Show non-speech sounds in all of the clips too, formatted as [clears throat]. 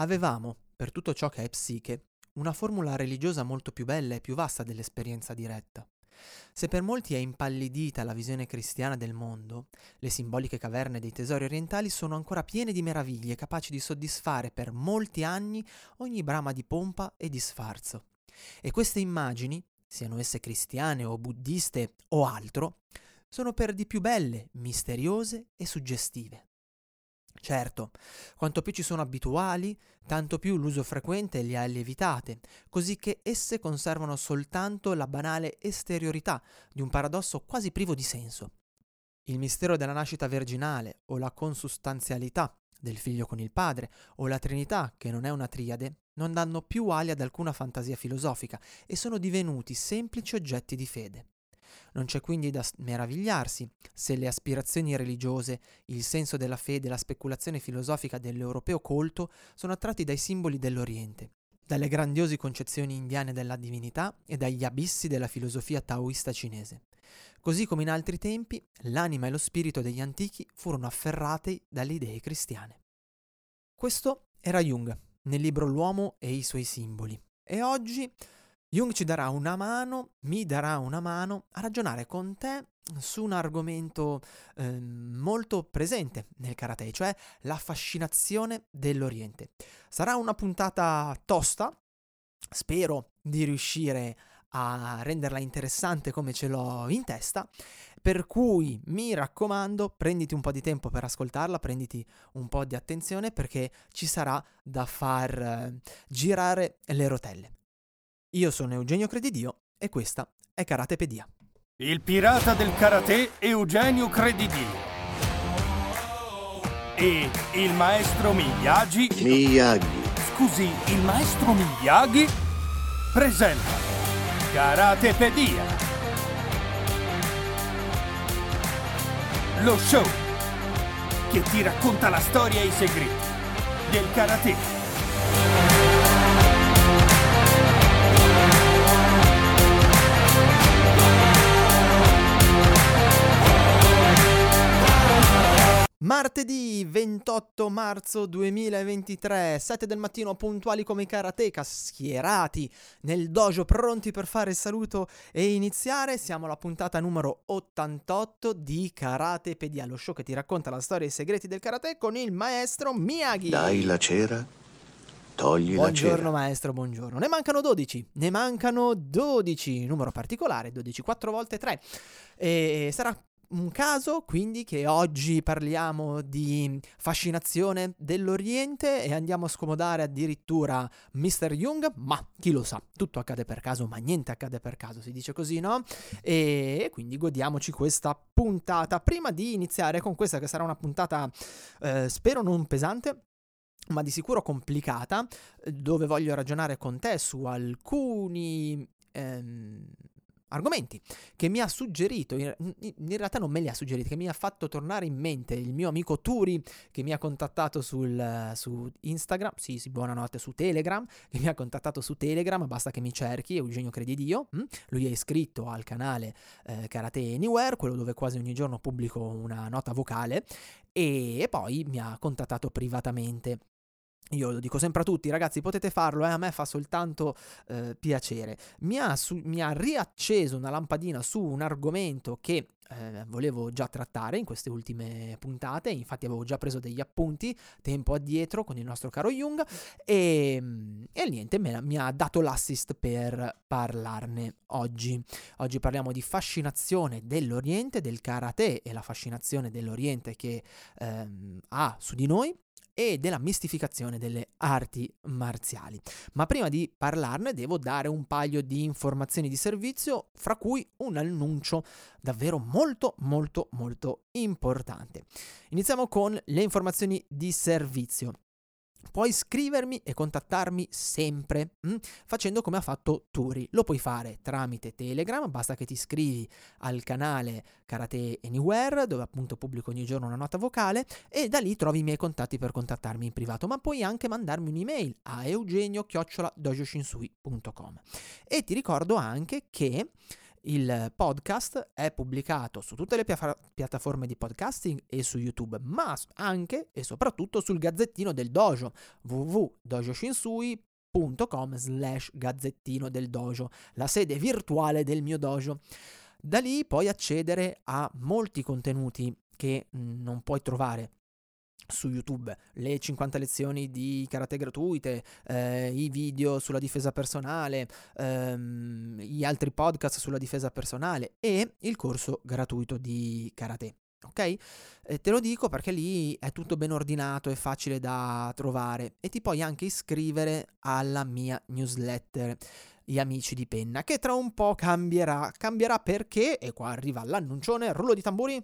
Avevamo, per tutto ciò che è psiche, una formula religiosa molto più bella e più vasta dell'esperienza diretta. Se per molti è impallidita la visione cristiana del mondo, le simboliche caverne dei tesori orientali sono ancora piene di meraviglie capaci di soddisfare per molti anni ogni brama di pompa e di sfarzo. E queste immagini, siano esse cristiane o buddiste o altro, sono per di più belle, misteriose e suggestive. Certo, quanto più ci sono abituali, tanto più l'uso frequente le ha lievitate, così che esse conservano soltanto la banale esteriorità di un paradosso quasi privo di senso. Il mistero della nascita virginale o la consustanzialità del figlio con il padre o la Trinità, che non è una triade, non danno più ali ad alcuna fantasia filosofica e sono divenuti semplici oggetti di fede. Non c'è quindi da meravigliarsi se le aspirazioni religiose, il senso della fede e la speculazione filosofica dell'europeo colto sono attratti dai simboli dell'Oriente, dalle grandiose concezioni indiane della divinità e dagli abissi della filosofia taoista cinese. Così come in altri tempi, l'anima e lo spirito degli antichi furono afferrati dalle idee cristiane. Questo era Jung nel libro L'uomo e i suoi simboli. E oggi Jung ci darà una mano, mi darà una mano a ragionare con te su un argomento eh, molto presente nel karate, cioè la fascinazione dell'Oriente. Sarà una puntata tosta, spero di riuscire a renderla interessante come ce l'ho in testa, per cui mi raccomando, prenditi un po' di tempo per ascoltarla, prenditi un po' di attenzione perché ci sarà da far eh, girare le rotelle. Io sono Eugenio Credidio e questa è Karatepedia. Il pirata del karate Eugenio Credidio. E il maestro Miyagi. Miyagi. Scusi, il maestro Miyagi presenta Karatepedia. Lo show che ti racconta la storia e i segreti del karate. Martedì 28 marzo 2023, 7 del mattino puntuali come i karateka, schierati nel dojo pronti per fare il saluto e iniziare. Siamo alla puntata numero 88 di Karatepedia, lo show che ti racconta la storia e i segreti del karate con il maestro Miyagi. Dai la cera, togli la Buongiorno cera. maestro, buongiorno. Ne mancano 12, ne mancano 12, numero particolare, 12, 4 volte 3. E sarà un caso quindi che oggi parliamo di fascinazione dell'Oriente e andiamo a scomodare addirittura Mr. Jung, ma chi lo sa, tutto accade per caso, ma niente accade per caso, si dice così, no? E quindi godiamoci questa puntata. Prima di iniziare con questa che sarà una puntata, eh, spero non pesante, ma di sicuro complicata, dove voglio ragionare con te su alcuni... Ehm, argomenti che mi ha suggerito, in, in, realtà non me li ha suggeriti, che mi ha fatto tornare in mente il mio amico Turi che mi ha contattato sul, su Instagram, sì sì buonanotte, su Telegram, che mi ha contattato su Telegram, basta che mi cerchi, Eugenio Credidio, hm? lui è iscritto al canale eh, Karate Anywhere, quello dove quasi ogni giorno pubblico una nota vocale e poi mi ha contattato privatamente io lo dico sempre a tutti, ragazzi, potete farlo, eh, a me fa soltanto eh, piacere. Mi ha, su, mi ha, riacceso una lampadina su un argomento che eh, volevo già trattare in queste ultime puntate, infatti avevo già preso degli appunti tempo addietro con il nostro caro Jung e, e niente, me, mi ha dato l'assist per parlarne oggi. Oggi parliamo di fascinazione dell'Oriente, del karate e la fascinazione dell'Oriente che ehm, ha su di noi e della mistificazione delle arti marziali. Ma prima di parlarne devo dare un paio di informazioni di servizio, fra cui un annuncio davvero molto molto molto importante. Iniziamo con le informazioni di servizio. Puoi scrivermi e contattarmi sempre mh? Mm, facendo come ha fatto Turi. Lo puoi fare tramite Telegram, basta che ti iscrivi al canale Karate Anywhere, dove appunto pubblico ogni giorno una nota vocale, e da lì trovi i miei contatti per contattarmi in privato. Ma puoi anche mandarmi un'email a eugenio-dojoshinsui.com. E ti ricordo anche che il podcast è pubblicato su tutte le pia- piattaforme di podcasting e su YouTube, ma anche e soprattutto sul gazzettino del dojo www.dojoshinsui.com slash gazzettino del dojo, la sede virtuale del mio dojo. Da lì puoi accedere a molti contenuti che non puoi trovare su YouTube, le 50 lezioni di karate gratuite, eh, i video sulla difesa personale, ehm, gli altri podcast sulla difesa personale e il corso gratuito di karate. Ok? Eh, te lo dico perché lì è tutto ben ordinato, è facile da trovare e ti puoi anche iscrivere alla mia newsletter gli amici di penna che tra un po' cambierà. Cambierà perché, e qua arriva l'annuncione, rullo di tamburi.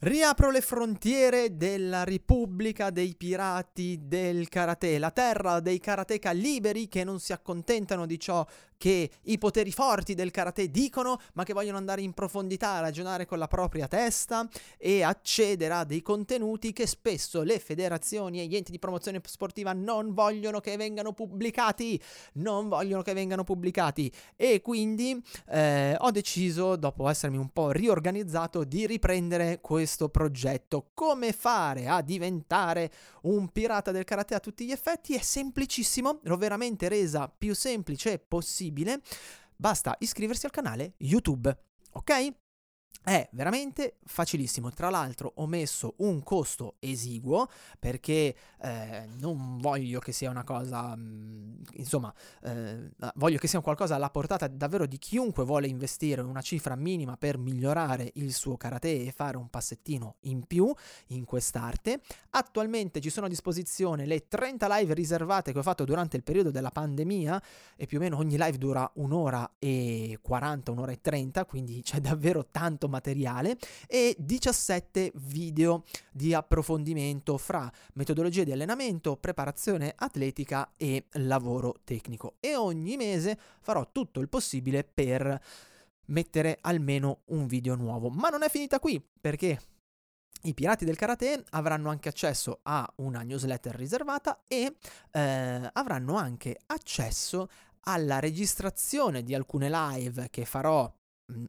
Riapro le frontiere della Repubblica dei Pirati del Karate, la terra dei karateka liberi che non si accontentano di ciò che i poteri forti del karate dicono, ma che vogliono andare in profondità a ragionare con la propria testa e accedere a dei contenuti che spesso le federazioni e gli enti di promozione sportiva non vogliono che vengano pubblicati, non vogliono che vengano pubblicati e quindi eh, ho deciso, dopo essermi un po' riorganizzato, di riprendere questo progetto. Come fare a diventare un pirata del karate a tutti gli effetti? È semplicissimo, l'ho veramente resa più semplice possibile possibile, basta iscriversi al canale YouTube, ok? È veramente facilissimo. Tra l'altro ho messo un costo esiguo perché eh, non voglio che sia una cosa, mh, mm, insomma, eh, voglio che sia qualcosa alla portata davvero di chiunque vuole investire una cifra minima per migliorare il suo karate e fare un passettino in più in quest'arte. Attualmente ci sono a disposizione le 30 live riservate che ho fatto durante il periodo della pandemia e più o meno ogni live dura un'ora e 40, un'ora e 30, quindi c'è davvero tanto materiale materiale e 17 video di approfondimento fra metodologie di allenamento, preparazione atletica e lavoro tecnico. E ogni mese farò tutto il possibile per mettere almeno un video nuovo. Ma non è finita qui, perché i pirati del karate avranno anche accesso a una newsletter riservata e eh, avranno anche accesso alla registrazione di alcune live che farò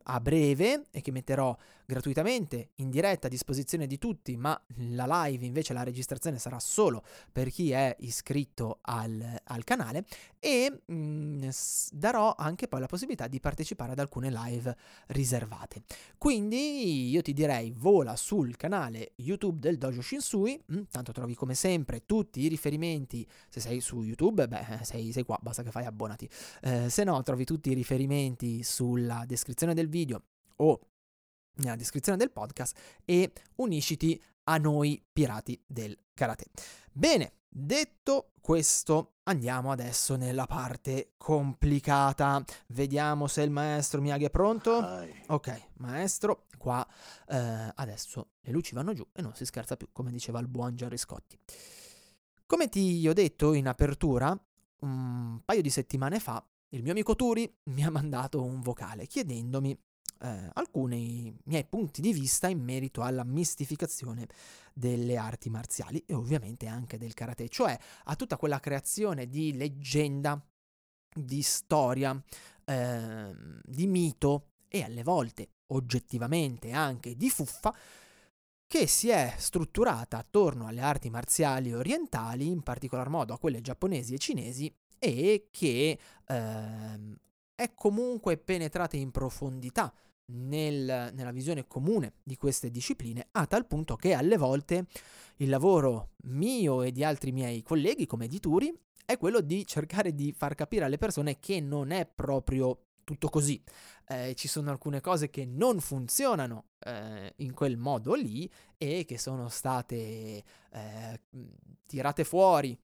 a breve e che metterò gratuitamente in diretta a disposizione di tutti, ma la live invece la registrazione sarà solo per chi è iscritto al, al canale e mh, mm, darò anche poi la possibilità di partecipare ad alcune live riservate. Quindi io ti direi vola sul canale YouTube del Dojo Shinsui, mh, mm, tanto trovi come sempre tutti i riferimenti, se sei su YouTube, beh, sei, sei qua, basta che fai abbonati, eh, se no trovi tutti i riferimenti sulla descrizione del video o nella descrizione del podcast e unisciti a noi pirati del karate. Bene, detto questo, andiamo adesso nella parte complicata. Vediamo se il maestro Miyagi è pronto. Ok, maestro, qua eh, adesso le luci vanno giù e non si scherza più, come diceva il buon Gerry Scotti. Come ti ho detto in apertura, un paio di settimane fa, il mio amico Turi mi ha mandato un vocale chiedendomi eh, alcuni miei punti di vista in merito alla mistificazione delle arti marziali e ovviamente anche del karate, cioè a tutta quella creazione di leggenda, di storia, eh, di mito e alle volte oggettivamente anche di fuffa che si è strutturata attorno alle arti marziali orientali, in particolar modo a quelle giapponesi e cinesi, e che eh, è comunque penetrata in profondità nel, nella visione comune di queste discipline, a tal punto che alle volte il lavoro mio e di altri miei colleghi come editori è quello di cercare di far capire alle persone che non è proprio tutto così. Eh, ci sono alcune cose che non funzionano eh, in quel modo lì e che sono state eh, tirate fuori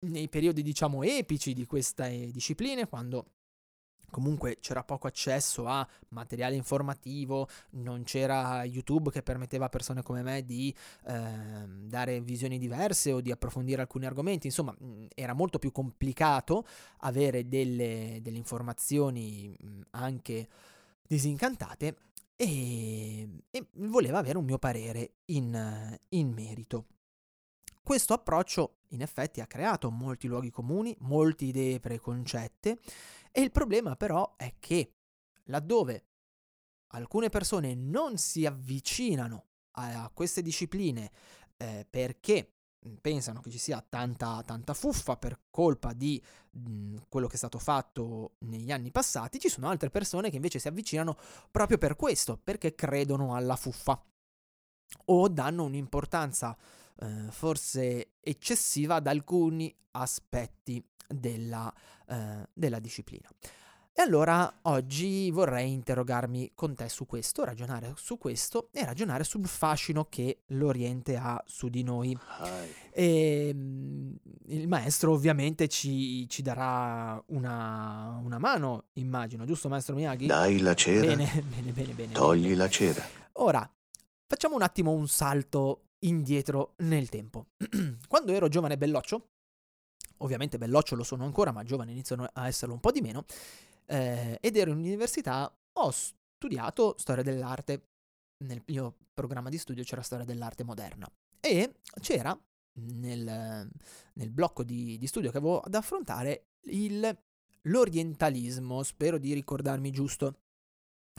nei periodi diciamo epici di queste discipline quando Comunque c'era poco accesso a materiale informativo, non c'era YouTube che permetteva a persone come me di eh, dare visioni diverse o di approfondire alcuni argomenti, insomma era molto più complicato avere delle, delle informazioni anche disincantate e, e, voleva avere un mio parere in, in merito. Questo approccio in effetti ha creato molti luoghi comuni, molte idee preconcette e il problema però è che laddove alcune persone non si avvicinano a queste discipline eh, perché pensano che ci sia tanta, tanta fuffa per colpa di mh, quello che è stato fatto negli anni passati, ci sono altre persone che invece si avvicinano proprio per questo, perché credono alla fuffa o danno un'importanza eh, forse eccessiva ad alcuni aspetti della, eh, della disciplina. E allora oggi vorrei interrogarmi con te su questo, ragionare su questo e ragionare sul fascino che l'Oriente ha su di noi. E, ehm, il maestro ovviamente ci, ci darà una, una, mano, immagino, giusto maestro Miyagi? Dai la cera. Bene, [laughs] bene, bene, bene. Togli bene. la cera. Ora, facciamo un attimo un salto indietro nel tempo. [clears throat] Quando ero giovane belloccio, ovviamente belloccio lo sono ancora, ma giovane iniziano a esserlo un po' di meno, eh, ed ero in università, ho studiato storia dell'arte. Nel mio programma di studio c'era storia dell'arte moderna e c'era nel, nel blocco di, di, studio che avevo da affrontare il, l'orientalismo. Spero di ricordarmi giusto.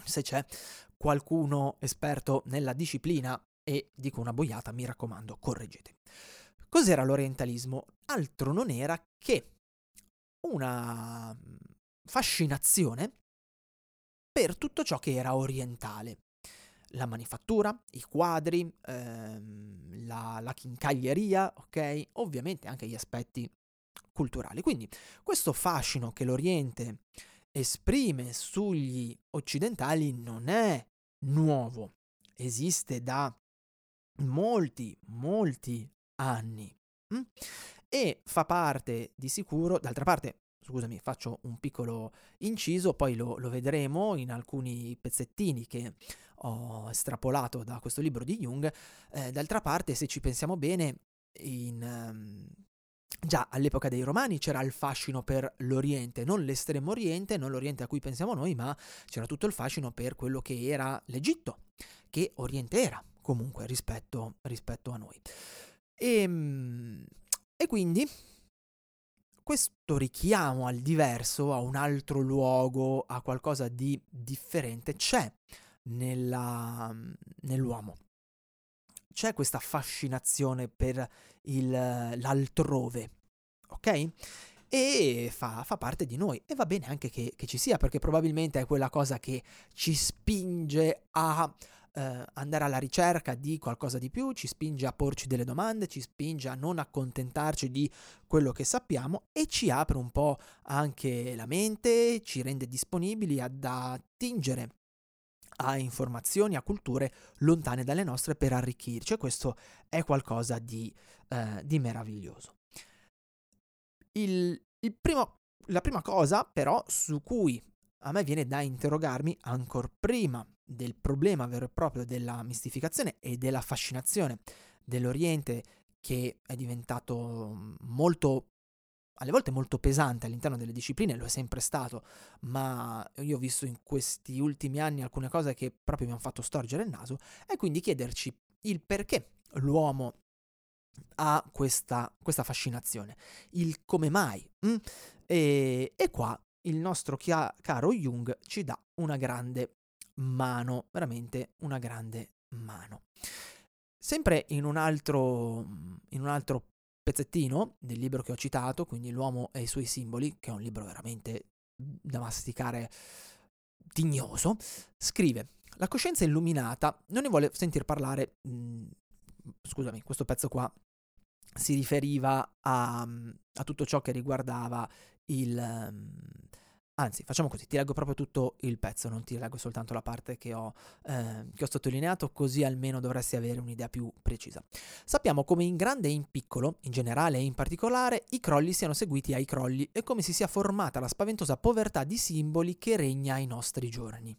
Se c'è qualcuno esperto nella disciplina e dico una boiata, mi raccomando, correggete. Cos'era l'orientalismo? Altro non era che una fascinazione per tutto ciò che era orientale. La manifattura, i quadri, ehm, la, la chincaglieria, ok? Ovviamente anche gli aspetti culturali. Quindi questo fascino che l'Oriente esprime sugli occidentali non è nuovo, esiste da molti, molti anni. Mm? E fa parte di sicuro, d'altra parte, scusami, faccio un piccolo inciso, poi lo, lo, vedremo in alcuni pezzettini che ho estrapolato da questo libro di Jung. Eh, d'altra parte, se ci pensiamo bene, in, um, già all'epoca dei Romani c'era il fascino per l'Oriente, non l'estremo Oriente, non l'Oriente a cui pensiamo noi, ma c'era tutto il fascino per quello che era l'Egitto, che Oriente era comunque rispetto, rispetto a noi. E, ehm, e quindi questo richiamo al diverso, a un altro luogo, a qualcosa di differente, c'è nella, nell'uomo. C'è questa fascinazione per il, l'altrove, ok? E fa, fa, parte di noi e va bene anche che, che ci sia perché probabilmente è quella cosa che ci spinge a eh, andare alla ricerca di qualcosa di più, ci spinge a porci delle domande, ci spinge a non accontentarci di quello che sappiamo e ci apre un po' anche la mente, ci rende disponibili ad attingere a informazioni, a culture lontane dalle nostre per arricchirci e questo è qualcosa di, eh, di meraviglioso. Il, il primo, la prima cosa però su cui a me viene da interrogarmi ancora prima del problema vero e proprio della mistificazione e della fascinazione dell'Oriente che è diventato molto alle volte molto pesante all'interno delle discipline, lo è sempre stato, ma io ho visto in questi ultimi anni alcune cose che proprio mi hanno fatto storgere il naso, e quindi chiederci il perché l'uomo ha questa, questa fascinazione, il come mai. Mm? E, e, qua il nostro chia- caro Jung ci dà una grande mano, veramente una grande mano. Sempre in un altro, in un altro pezzettino del libro che ho citato, quindi L'uomo e i suoi simboli, che è un libro veramente da masticare tignoso, scrive la coscienza illuminata non ne vuole sentir parlare. Mh, mm, scusami, questo pezzo qua si riferiva a, a tutto ciò che riguardava il, um, Anzi, facciamo così, ti leggo proprio tutto il pezzo, non ti leggo soltanto la parte che ho, eh, che ho, sottolineato, così almeno dovresti avere un'idea più precisa. Sappiamo come in grande e in piccolo, in generale e in particolare, i crolli siano seguiti ai crolli e come si sia formata la spaventosa povertà di simboli che regna ai nostri giorni.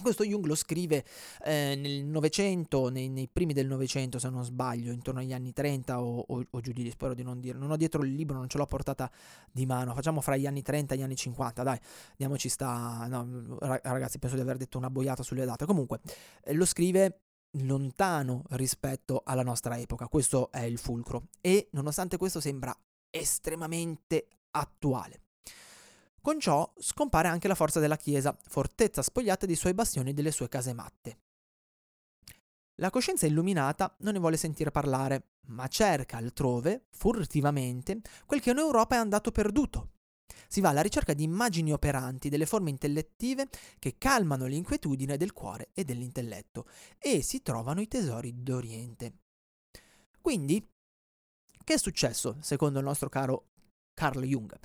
Questo Jung lo scrive eh, nel Novecento, nei, nei, primi del Novecento se non sbaglio, intorno agli anni 30 o, o, o, giù di lì, spero di non dire. Non ho dietro il libro, non ce l'ho portata di mano. Facciamo fra gli anni 30 e gli anni 50, dai, diamoci sta... No, ragazzi, penso di aver detto una boiata sulle date. Comunque, eh, lo scrive lontano rispetto alla nostra epoca, questo è il fulcro e nonostante questo sembra estremamente attuale. Con ciò scompare anche la forza della Chiesa, fortezza spogliata dei suoi bastioni e delle sue casematte. La coscienza illuminata non ne vuole sentire parlare, ma cerca altrove, furtivamente, quel che in Europa è andato perduto. Si va alla ricerca di immagini operanti, delle forme intellettive che calmano l'inquietudine del cuore e dell'intelletto, e si trovano i tesori d'Oriente. Quindi, che è successo, secondo il nostro caro Carl Jung?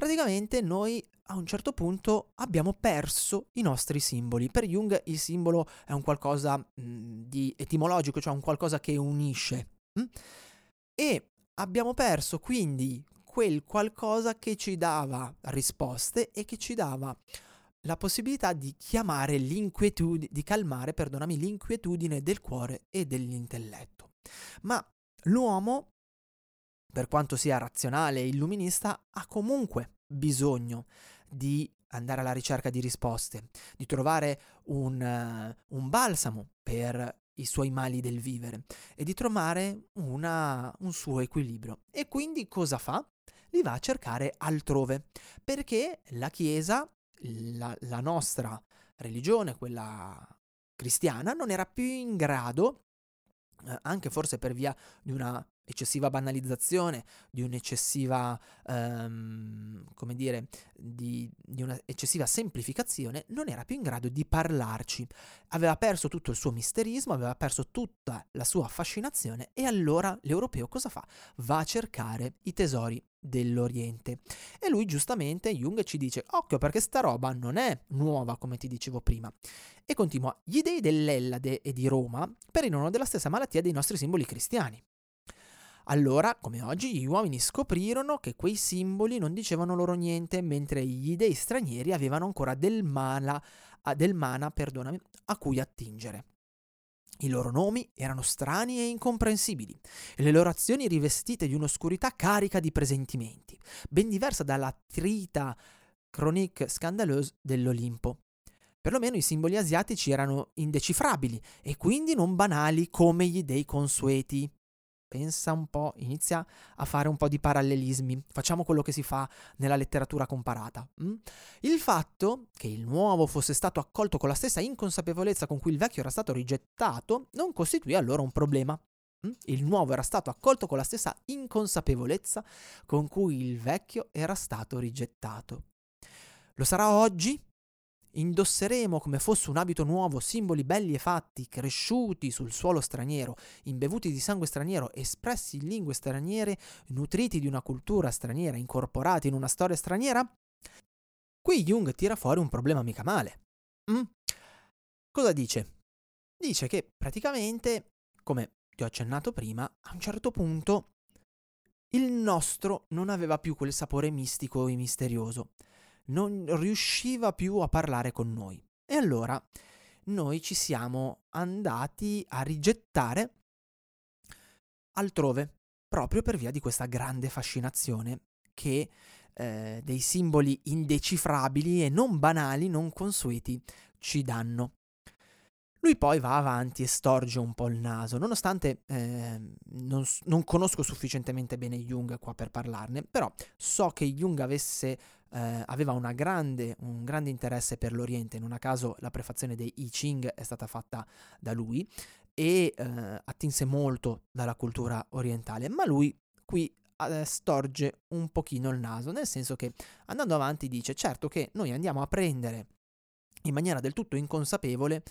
Praticamente noi a un certo punto abbiamo perso i nostri simboli. Per Jung il simbolo è un qualcosa mh, di etimologico, cioè un qualcosa che unisce. Mh? E abbiamo perso quindi quel qualcosa che ci dava risposte e che ci dava la possibilità di chiamare l'inquietudine, di calmare, perdonami, l'inquietudine del cuore e dell'intelletto. Ma l'uomo per quanto sia razionale e illuminista, ha comunque bisogno di andare alla ricerca di risposte, di trovare un, uh, un balsamo per i suoi mali del vivere e di trovare una, un suo equilibrio. E quindi cosa fa? Li va a cercare altrove, perché la Chiesa, la, la nostra religione, quella cristiana, non era più in grado, eh, anche forse per via di una eccessiva banalizzazione, di un'eccessiva, um, come dire, di, di un'eccessiva semplificazione, non era più in grado di parlarci. Aveva perso tutto il suo misterismo, aveva perso tutta la sua fascinazione e allora l'europeo cosa fa? Va a cercare i tesori dell'Oriente. E lui giustamente, Jung ci dice, occhio perché sta roba non è nuova come ti dicevo prima. E continua, gli dei dell'Ellade e di Roma perirono della stessa malattia dei nostri simboli cristiani. Allora, come oggi, gli uomini scoprirono che quei simboli non dicevano loro niente, mentre gli dei stranieri avevano ancora del mana, del mana a cui attingere. I loro nomi erano strani e incomprensibili, e le loro azioni rivestite di un'oscurità carica di presentimenti, ben diversa dalla trita chronique scandaleuse dell'Olimpo. Perlomeno i simboli asiatici erano indecifrabili e quindi non banali come gli dei consueti pensa un po', inizia a fare un po' di parallelismi, facciamo quello che si fa nella letteratura comparata. Mm? Il fatto che il nuovo fosse stato accolto con la stessa inconsapevolezza con cui il vecchio era stato rigettato non costituì allora un problema. Mm? Il nuovo era stato accolto con la stessa inconsapevolezza con cui il vecchio era stato rigettato. Lo sarà oggi Indosseremo come fosse un abito nuovo simboli belli e fatti, cresciuti sul suolo straniero, imbevuti di sangue straniero, espressi in lingue straniere, nutriti di una cultura straniera, incorporati in una storia straniera? Qui Jung tira fuori un problema mica male. Mm? Cosa dice? Dice che praticamente, come ti ho accennato prima, a un certo punto il nostro non aveva più quel sapore mistico e misterioso non riusciva più a parlare con noi. E allora noi ci siamo andati a rigettare altrove, proprio per via di questa grande fascinazione che eh, dei simboli indecifrabili e non banali, non consueti ci danno. Lui poi va avanti e storge un po' il naso, nonostante eh, non, non, conosco sufficientemente bene Jung qua per parlarne, però so che Jung avesse eh, aveva grande, un grande interesse per l'Oriente, non a caso la prefazione dei I Ching è stata fatta da lui e eh, attinse molto dalla cultura orientale, ma lui qui eh, storge un pochino il naso, nel senso che andando avanti dice certo che noi andiamo a prendere in maniera del tutto inconsapevole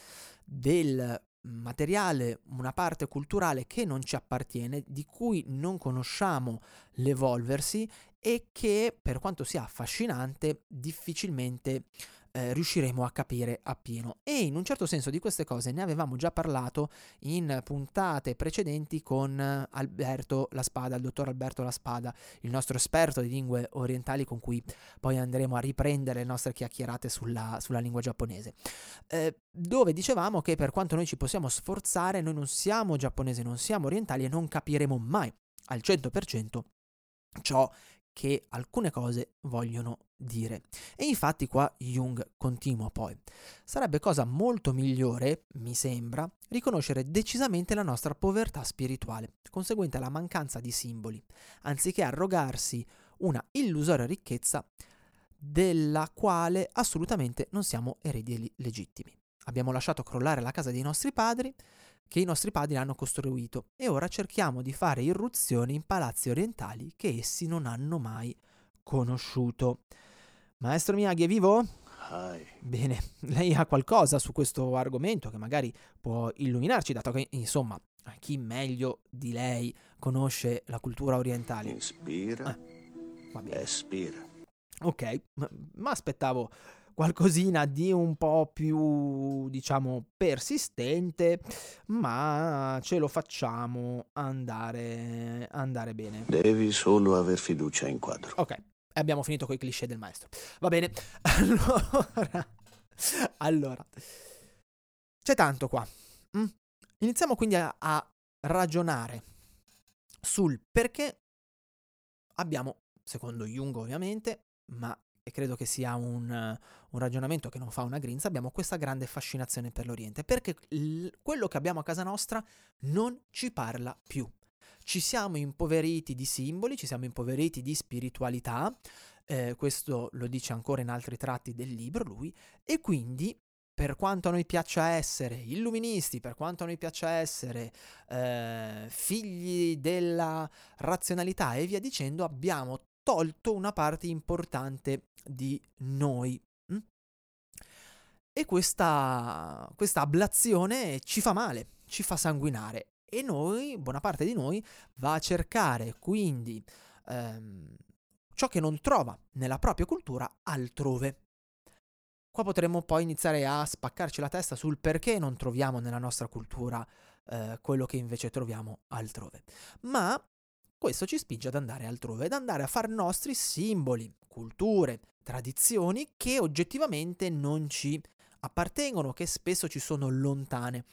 del materiale, una parte culturale che non ci appartiene, di cui non conosciamo l'evolversi e che, per quanto sia affascinante, difficilmente eh, riusciremo a capire appieno. E in un certo senso di queste cose ne avevamo già parlato in puntate precedenti con Alberto La Spada, il dottor Alberto La Spada, il nostro esperto di lingue orientali con cui poi andremo a riprendere le nostre chiacchierate sulla, sulla lingua giapponese. Eh, dove dicevamo che per quanto noi ci possiamo sforzare, noi non siamo giapponesi, non siamo orientali e non capiremo mai al 100% ciò che alcune cose vogliono dire. E infatti qua Jung continua poi. Sarebbe cosa molto migliore, mi sembra, riconoscere decisamente la nostra povertà spirituale, conseguente alla mancanza di simboli, anziché arrogarsi una illusoria ricchezza della quale assolutamente non siamo eredi legittimi. Abbiamo lasciato crollare la casa dei nostri padri, che i nostri padri hanno costruito, e ora cerchiamo di fare irruzioni in palazzi orientali che essi non hanno mai conosciuto. Maestro Miyagi è vivo? Hai. Bene, [laughs] lei ha qualcosa su questo argomento che magari può illuminarci, dato che, insomma, chi meglio di lei conosce la cultura orientale? Inspira, Eh, espira. Ok, ma, ma aspettavo qualcosina di un po' più, diciamo, persistente, ma ce lo facciamo andare, andare bene. Devi solo aver fiducia in quadro. Ok, abbiamo finito con i cliché del maestro. Va bene, [laughs] allora, allora, c'è tanto qua. mm? Iniziamo quindi a, a ragionare sul perché abbiamo, secondo Jung ovviamente, ma e credo che sia un, un ragionamento che non fa una grinza, abbiamo questa grande fascinazione per l'Oriente, perché l- quello che abbiamo a casa nostra non ci parla più. Ci siamo impoveriti di simboli, ci siamo impoveriti di spiritualità, eh, questo lo dice ancora in altri tratti del libro lui, e quindi per quanto a noi piaccia essere illuministi, per quanto a noi piaccia essere eh, figli della razionalità e via dicendo, abbiamo tolto una parte importante di noi. mm? E questa, questa ablazione ci fa male, ci fa sanguinare e noi, buona parte di noi, va a cercare quindi ehm, ciò che non trova nella propria cultura altrove. Qua potremmo poi iniziare a spaccarci la testa sul perché non troviamo nella nostra cultura eh, quello che invece troviamo altrove. Ma questo ci spinge ad andare altrove, ad andare a far nostri simboli, culture, tradizioni che oggettivamente non ci appartengono, che spesso ci sono lontane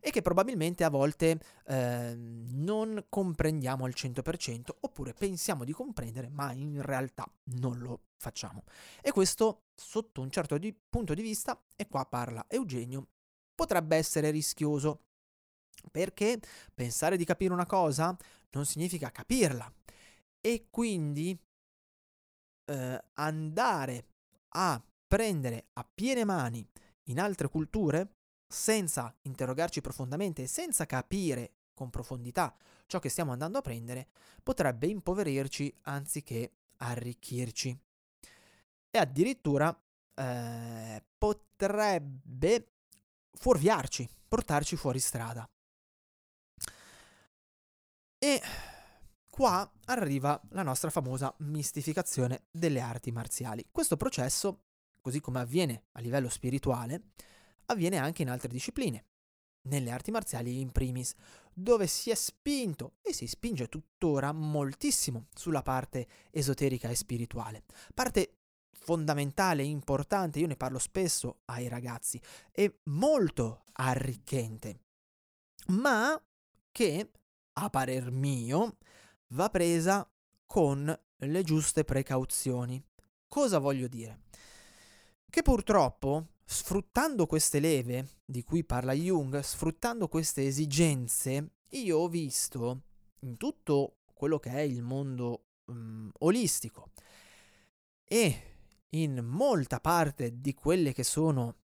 e che probabilmente a volte eh, non comprendiamo al 100% oppure pensiamo di comprendere ma in realtà non lo facciamo. E questo sotto un certo di punto di vista, e qua parla Eugenio, potrebbe essere rischioso perché pensare di capire una cosa non significa capirla e quindi eh, andare a prendere a piene mani in altre culture senza interrogarci profondamente e senza capire con profondità ciò che stiamo andando a prendere potrebbe impoverirci anziché arricchirci e addirittura eh, potrebbe fuorviarci, portarci fuori strada. E qua arriva la nostra famosa mistificazione delle arti marziali. Questo processo, così come avviene a livello spirituale, avviene anche in altre discipline, nelle arti marziali in primis, dove si è spinto e si spinge tuttora moltissimo sulla parte esoterica e spirituale. Parte fondamentale, importante, io ne parlo spesso ai ragazzi, e molto arricchente, ma che, a parer mio, va presa con le giuste precauzioni. Cosa voglio dire? Che purtroppo, sfruttando queste leve di cui parla Jung, sfruttando queste esigenze, io ho visto in tutto quello che è il mondo um, olistico e in molta parte di quelle che sono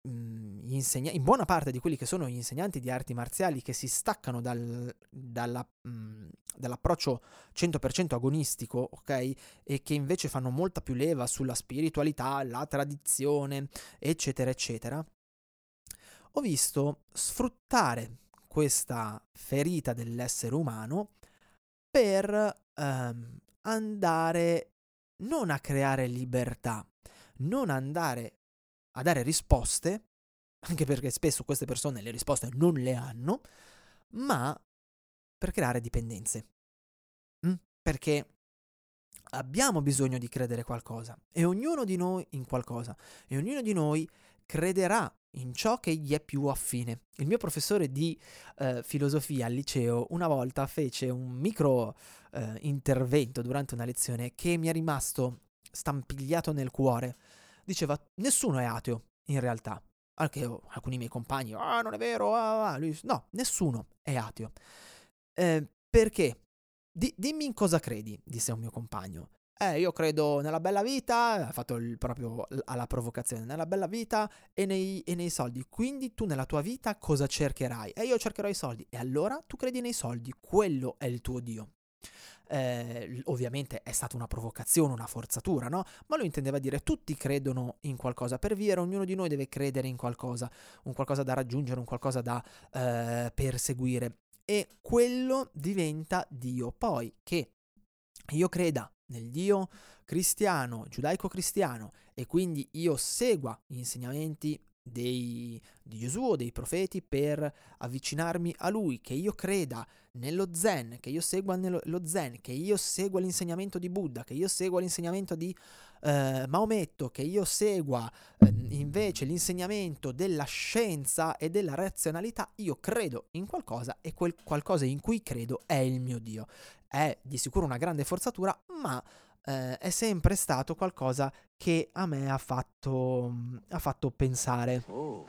gli insegnanti, in buona parte di quelli che sono gli insegnanti di arti marziali che si staccano dal, dalla, mh, dall'approccio 100% agonistico, ok? E che invece fanno molta più leva sulla spiritualità, la tradizione, eccetera, eccetera. Ho visto sfruttare questa ferita dell'essere umano per ehm, andare non a creare libertà, non andare a dare risposte, anche perché spesso queste persone le risposte non le hanno, ma per creare dipendenze. Mm? Perché abbiamo bisogno di credere qualcosa e ognuno di noi in qualcosa e ognuno di noi crederà in ciò che gli è più affine. Il mio professore di eh, filosofia al liceo una volta fece un micro eh, intervento durante una lezione che mi è rimasto stampigliato nel cuore. Diceva: Nessuno è ateo in realtà. Anche oh, alcuni miei compagni, ah, non è vero, ah, ah. Lui, no, nessuno è ateo. Eh, perché? Di- dimmi in cosa credi, disse un mio compagno. Eh, io credo nella bella vita, ha fatto il, proprio alla provocazione, nella bella vita e nei, e nei, soldi. Quindi tu nella tua vita cosa cercherai? E eh, io cercherò i soldi. E allora tu credi nei soldi, quello è il tuo Dio. Eh, ovviamente è stata una provocazione, una forzatura, no? Ma lui intendeva dire tutti credono in qualcosa per vivere, ognuno di noi deve credere in qualcosa, un qualcosa da raggiungere, un qualcosa da eh, perseguire. E quello diventa Dio. Poi che io creda nel Dio cristiano, giudaico-cristiano, e quindi io segua gli insegnamenti dei, di Gesù o dei profeti per avvicinarmi a Lui, che io creda nello Zen, che io segua nello, lo Zen, che io segua l'insegnamento di Buddha, che io segua l'insegnamento di eh, Maometto, che io segua eh, invece l'insegnamento della scienza e della razionalità, io credo in qualcosa e quel qualcosa in cui credo è il mio Dio. È di sicuro una grande forzatura, ma eh, è sempre stato qualcosa che a me ha fatto, ha fatto pensare. Oh.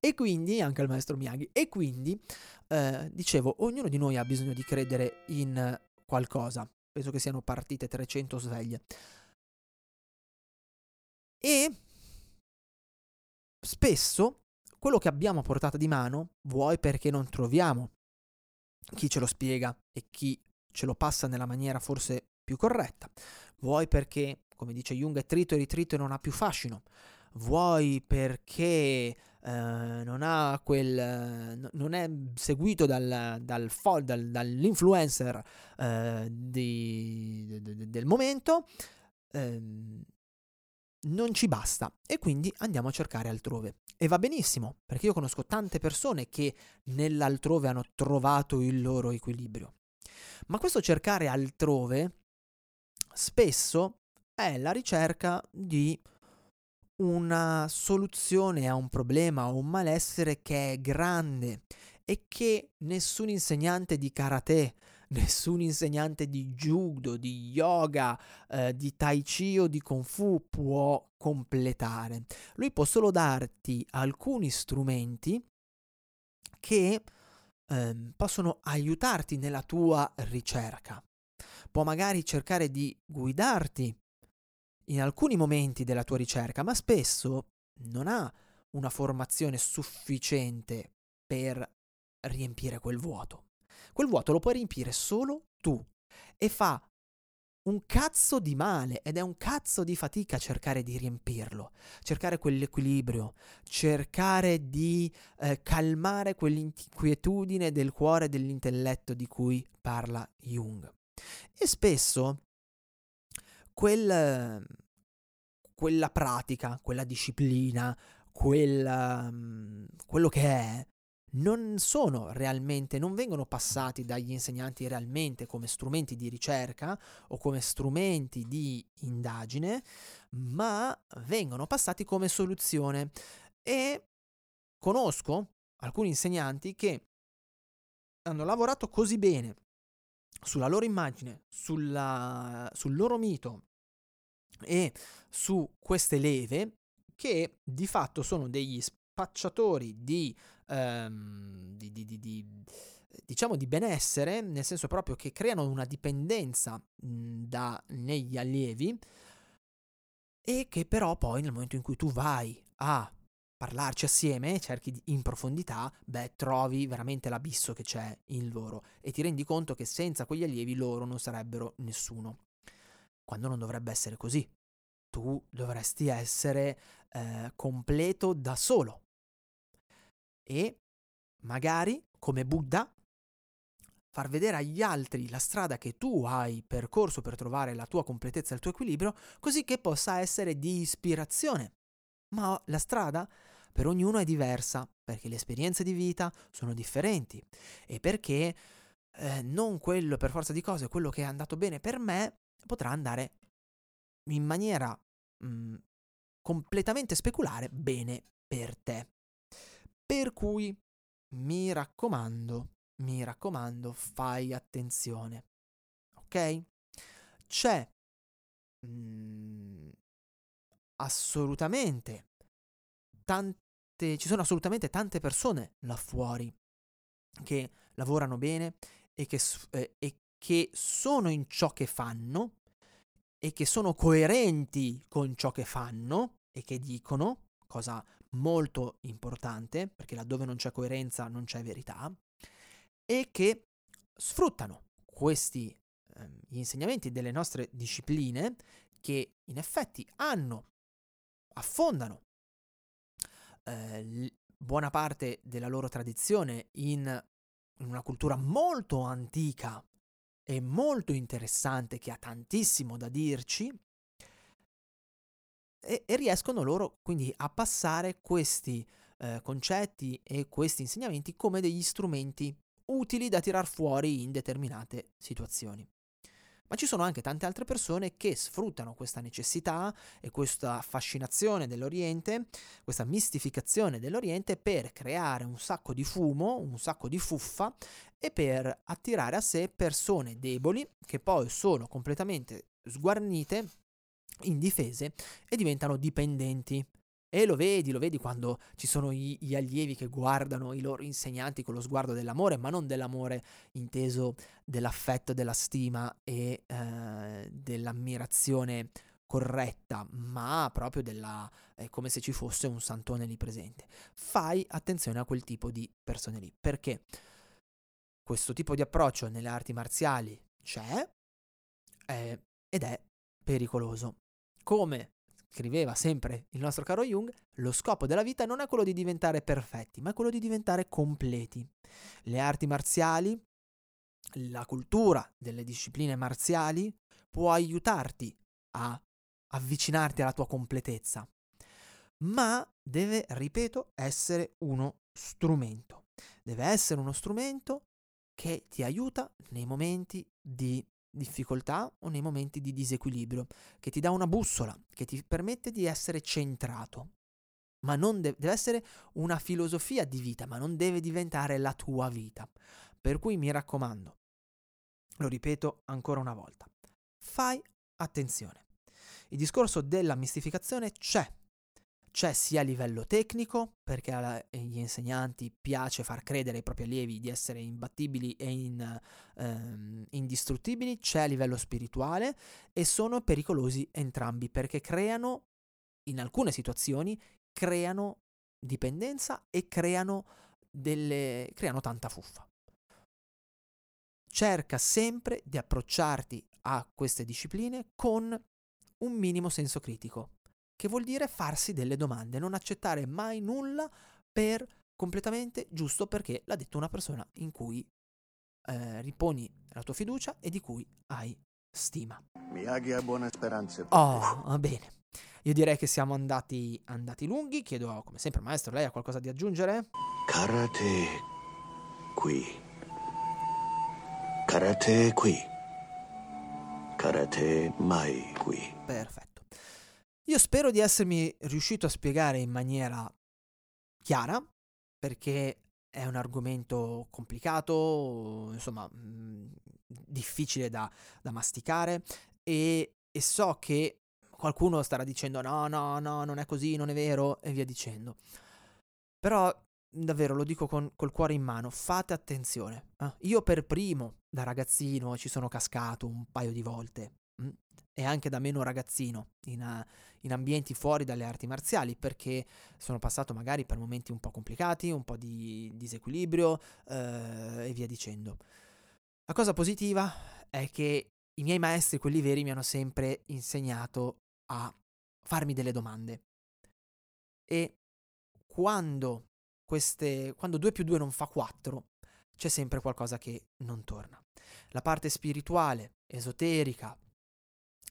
E quindi, anche al maestro Miyagi, e quindi, eh, dicevo, ognuno di noi ha bisogno di credere in qualcosa. Penso che siano partite 300 sveglie. E spesso quello che abbiamo a portata di mano, vuoi perché non troviamo chi ce lo spiega e chi ce lo passa nella maniera forse più corretta, vuoi perché, come dice Jung, è trito e ritrito e non ha più fascino, vuoi perché eh, non ha quel eh, non è seguito dal, dal, dal, dall'influencer eh, di, de, de, del momento ehm, non ci basta e quindi andiamo a cercare altrove. E va benissimo, perché io conosco tante persone che nell'altrove hanno trovato il loro equilibrio. Ma questo cercare altrove spesso è la ricerca di una soluzione a un problema o un malessere che è grande e che nessun insegnante di karate, [laughs] nessun insegnante di judo, di yoga, eh, di tai chi o di kung fu può completare. Lui può solo darti alcuni strumenti che eh, possono aiutarti nella tua ricerca può magari cercare di guidarti in alcuni momenti della tua ricerca, ma spesso non ha una formazione sufficiente per riempire quel vuoto. Quel vuoto lo puoi riempire solo tu e fa un cazzo di male ed è un cazzo di fatica cercare di riempirlo, cercare quell'equilibrio, cercare di eh, calmare quell'inquietudine del cuore e dell'intelletto di cui parla Jung. E spesso quel, quella pratica, quella disciplina, quella, quello che è, non sono realmente, non vengono passati dagli insegnanti realmente come strumenti di ricerca o come strumenti di indagine, ma vengono passati come soluzione. E conosco alcuni insegnanti che hanno lavorato così bene sulla loro immagine, sulla, sul loro mito e su queste leve che di fatto sono degli spacciatori di, um, di, di, di diciamo di benessere, nel senso proprio che creano una dipendenza mh, da, negli allievi e che però poi nel momento in cui tu vai a parlarci assieme, cerchi in profondità, beh, trovi veramente l'abisso che c'è in loro e ti rendi conto che senza quegli allievi loro non sarebbero nessuno. Quando non dovrebbe essere così. Tu dovresti essere eh, completo da solo. E magari, come Buddha, far vedere agli altri la strada che tu hai percorso per trovare la tua completezza e il tuo equilibrio, così che possa essere di ispirazione. Ma la strada per ognuno è diversa, perché le esperienze di vita sono differenti e perché eh, non quello per forza di cose, quello che è andato bene per me, potrà andare in maniera mh, mm, completamente speculare bene per te. Per cui mi raccomando, mi raccomando, fai attenzione. Ok? C'è mm, assolutamente. Tante, ci sono assolutamente tante persone là fuori che lavorano bene e che, eh, e che sono in ciò che fanno e che sono coerenti con ciò che fanno e che dicono, cosa molto importante, perché laddove non c'è coerenza non c'è verità, e che sfruttano questi eh, insegnamenti delle nostre discipline che in effetti hanno, affondano eh, buona parte della loro tradizione in, una cultura molto antica e molto interessante che ha tantissimo da dirci e, e riescono loro quindi a passare questi eh, concetti e questi insegnamenti come degli strumenti utili da tirar fuori in determinate situazioni. Ma ci sono anche tante altre persone che sfruttano questa necessità e questa fascinazione dell'Oriente, questa mistificazione dell'Oriente per creare un sacco di fumo, un sacco di fuffa e per attirare a sé persone deboli che poi sono completamente sguarnite, indifese e diventano dipendenti e lo vedi, lo vedi quando ci sono gli, gli allievi che guardano i loro insegnanti con lo sguardo dell'amore, ma non dell'amore inteso dell'affetto, della stima e eh, dell'ammirazione corretta, ma proprio della è come se ci fosse un santone lì presente. Fai attenzione a quel tipo di persone lì, perché questo tipo di approccio nelle arti marziali c'è eh, ed è pericoloso. Come scriveva sempre il nostro caro Jung, lo scopo della vita non è quello di diventare perfetti, ma è quello di diventare completi. Le arti marziali, la cultura delle discipline marziali può aiutarti a avvicinarti alla tua completezza, ma deve, ripeto, essere uno strumento. Deve essere uno strumento che ti aiuta nei momenti di difficoltà o nei momenti di disequilibrio, che ti dà una bussola, che ti permette di essere centrato. Ma non de- deve essere una filosofia di vita, ma non deve diventare la tua vita. Per cui mi raccomando, lo ripeto ancora una volta, fai attenzione. Il discorso della mistificazione c'è, c'è sia a livello tecnico, perché agli insegnanti piace far credere ai propri allievi di essere imbattibili e in, ehm, indistruttibili, c'è a livello spirituale e sono pericolosi entrambi perché creano, in alcune situazioni, creano dipendenza e creano, delle, creano tanta fuffa. Cerca sempre di approcciarti a queste discipline con un minimo senso critico che vuol dire farsi delle domande, non accettare mai nulla per completamente giusto perché l'ha detto una persona in cui eh, riponi la tua fiducia e di cui hai stima. Miyagi ha buone speranze. Oh, va bene. Io direi che siamo andati, andati lunghi. Chiedo, come sempre, maestro, lei ha qualcosa da aggiungere? Karate qui. Karate qui. Karate mai qui. Perfetto. Io spero di essermi riuscito a spiegare in maniera chiara, perché è un argomento complicato, insomma, mh, mm, difficile da, da masticare e, e, so che qualcuno starà dicendo no, no, no, non è così, non è vero e via dicendo. Però davvero lo dico con, col cuore in mano, fate attenzione. Eh? Io per primo, da ragazzino, ci sono cascato un paio di volte. E anche da meno ragazzino in, uh, in, ambienti fuori dalle arti marziali perché sono passato magari per momenti un po' complicati, un po' di disequilibrio uh, e via dicendo. La cosa positiva è che i miei maestri, quelli veri, mi hanno sempre insegnato a farmi delle domande. E quando, queste, quando 2 più 2 non fa 4, c'è sempre qualcosa che non torna. La parte spirituale, esoterica,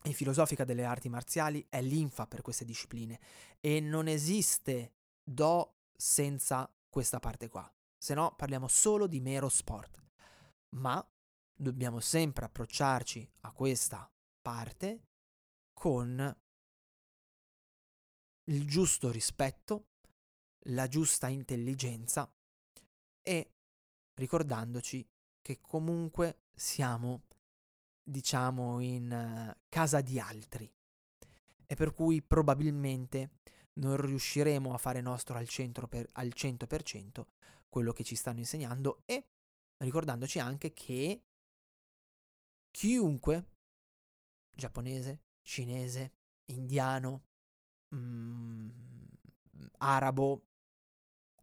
e filosofica delle arti marziali è l'infa per queste discipline e non esiste do senza questa parte qua, se no parliamo solo di mero sport. Ma dobbiamo sempre approcciarci a questa parte con il giusto rispetto la giusta intelligenza e ricordandoci che comunque siamo, diciamo, in uh, casa di altri. E per cui probabilmente non riusciremo a fare nostro al, per, al 100% quello che ci stanno insegnando e ricordandoci anche che chiunque, giapponese, cinese, indiano, mm, arabo,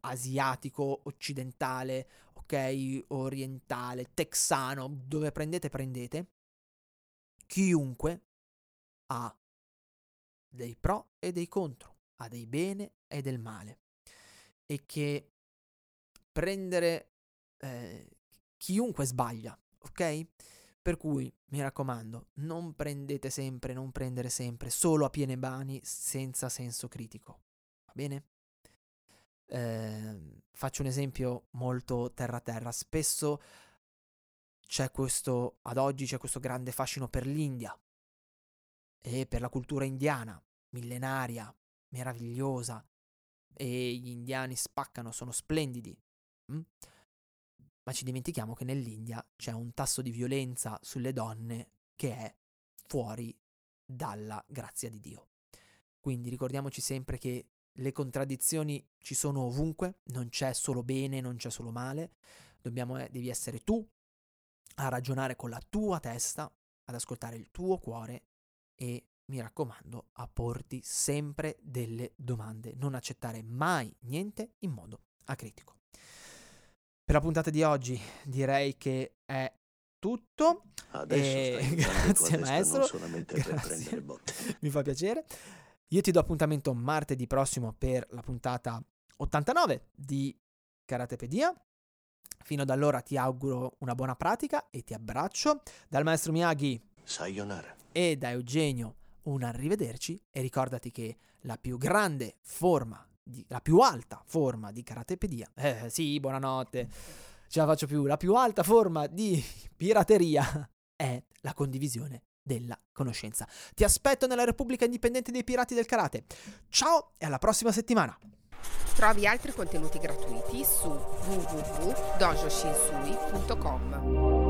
asiatico, occidentale, ok, orientale, texano, dove prendete prendete, chiunque ha dei pro e dei contro, ha dei bene e del male. E che prendere eh, chiunque sbaglia, ok? Per cui mi raccomando, non prendete sempre, non prendere sempre solo a piene mani senza senso critico. Va bene? Eh, faccio un esempio molto terra-terra. Spesso c'è questo, ad oggi c'è questo grande fascino per l'India e per la cultura indiana, millenaria, meravigliosa. E gli indiani spaccano, sono splendidi. Mm? Ma ci dimentichiamo che nell'India c'è un tasso di violenza sulle donne che è fuori dalla grazia di Dio. Quindi ricordiamoci sempre che le contraddizioni ci sono ovunque, non c'è solo bene, non c'è solo male, Dobbiamo, eh, devi essere tu a ragionare con la tua testa, ad ascoltare il tuo cuore e mi raccomando a porti sempre delle domande, non accettare mai niente in modo acritico. Per la puntata di oggi direi che è tutto. Adesso [laughs] grazie maestro. Grazie. [laughs] Mi fa piacere. Io ti do appuntamento martedì prossimo per la puntata 89 di Karatepedia. Fino ad allora ti auguro una buona pratica e ti abbraccio. Dal maestro Miyagi Sayonara. e da Eugenio un arrivederci e ricordati che la più grande forma, di, la più alta forma di karatepedia, eh sì, buonanotte, ce la faccio più, la più alta forma di pirateria [laughs] è la condivisione della conoscenza. Ti aspetto nella Repubblica Indipendente dei Pirati del Karate. Ciao e alla prossima settimana! Trovi altri contenuti gratuiti su www.dojoshinsui.com.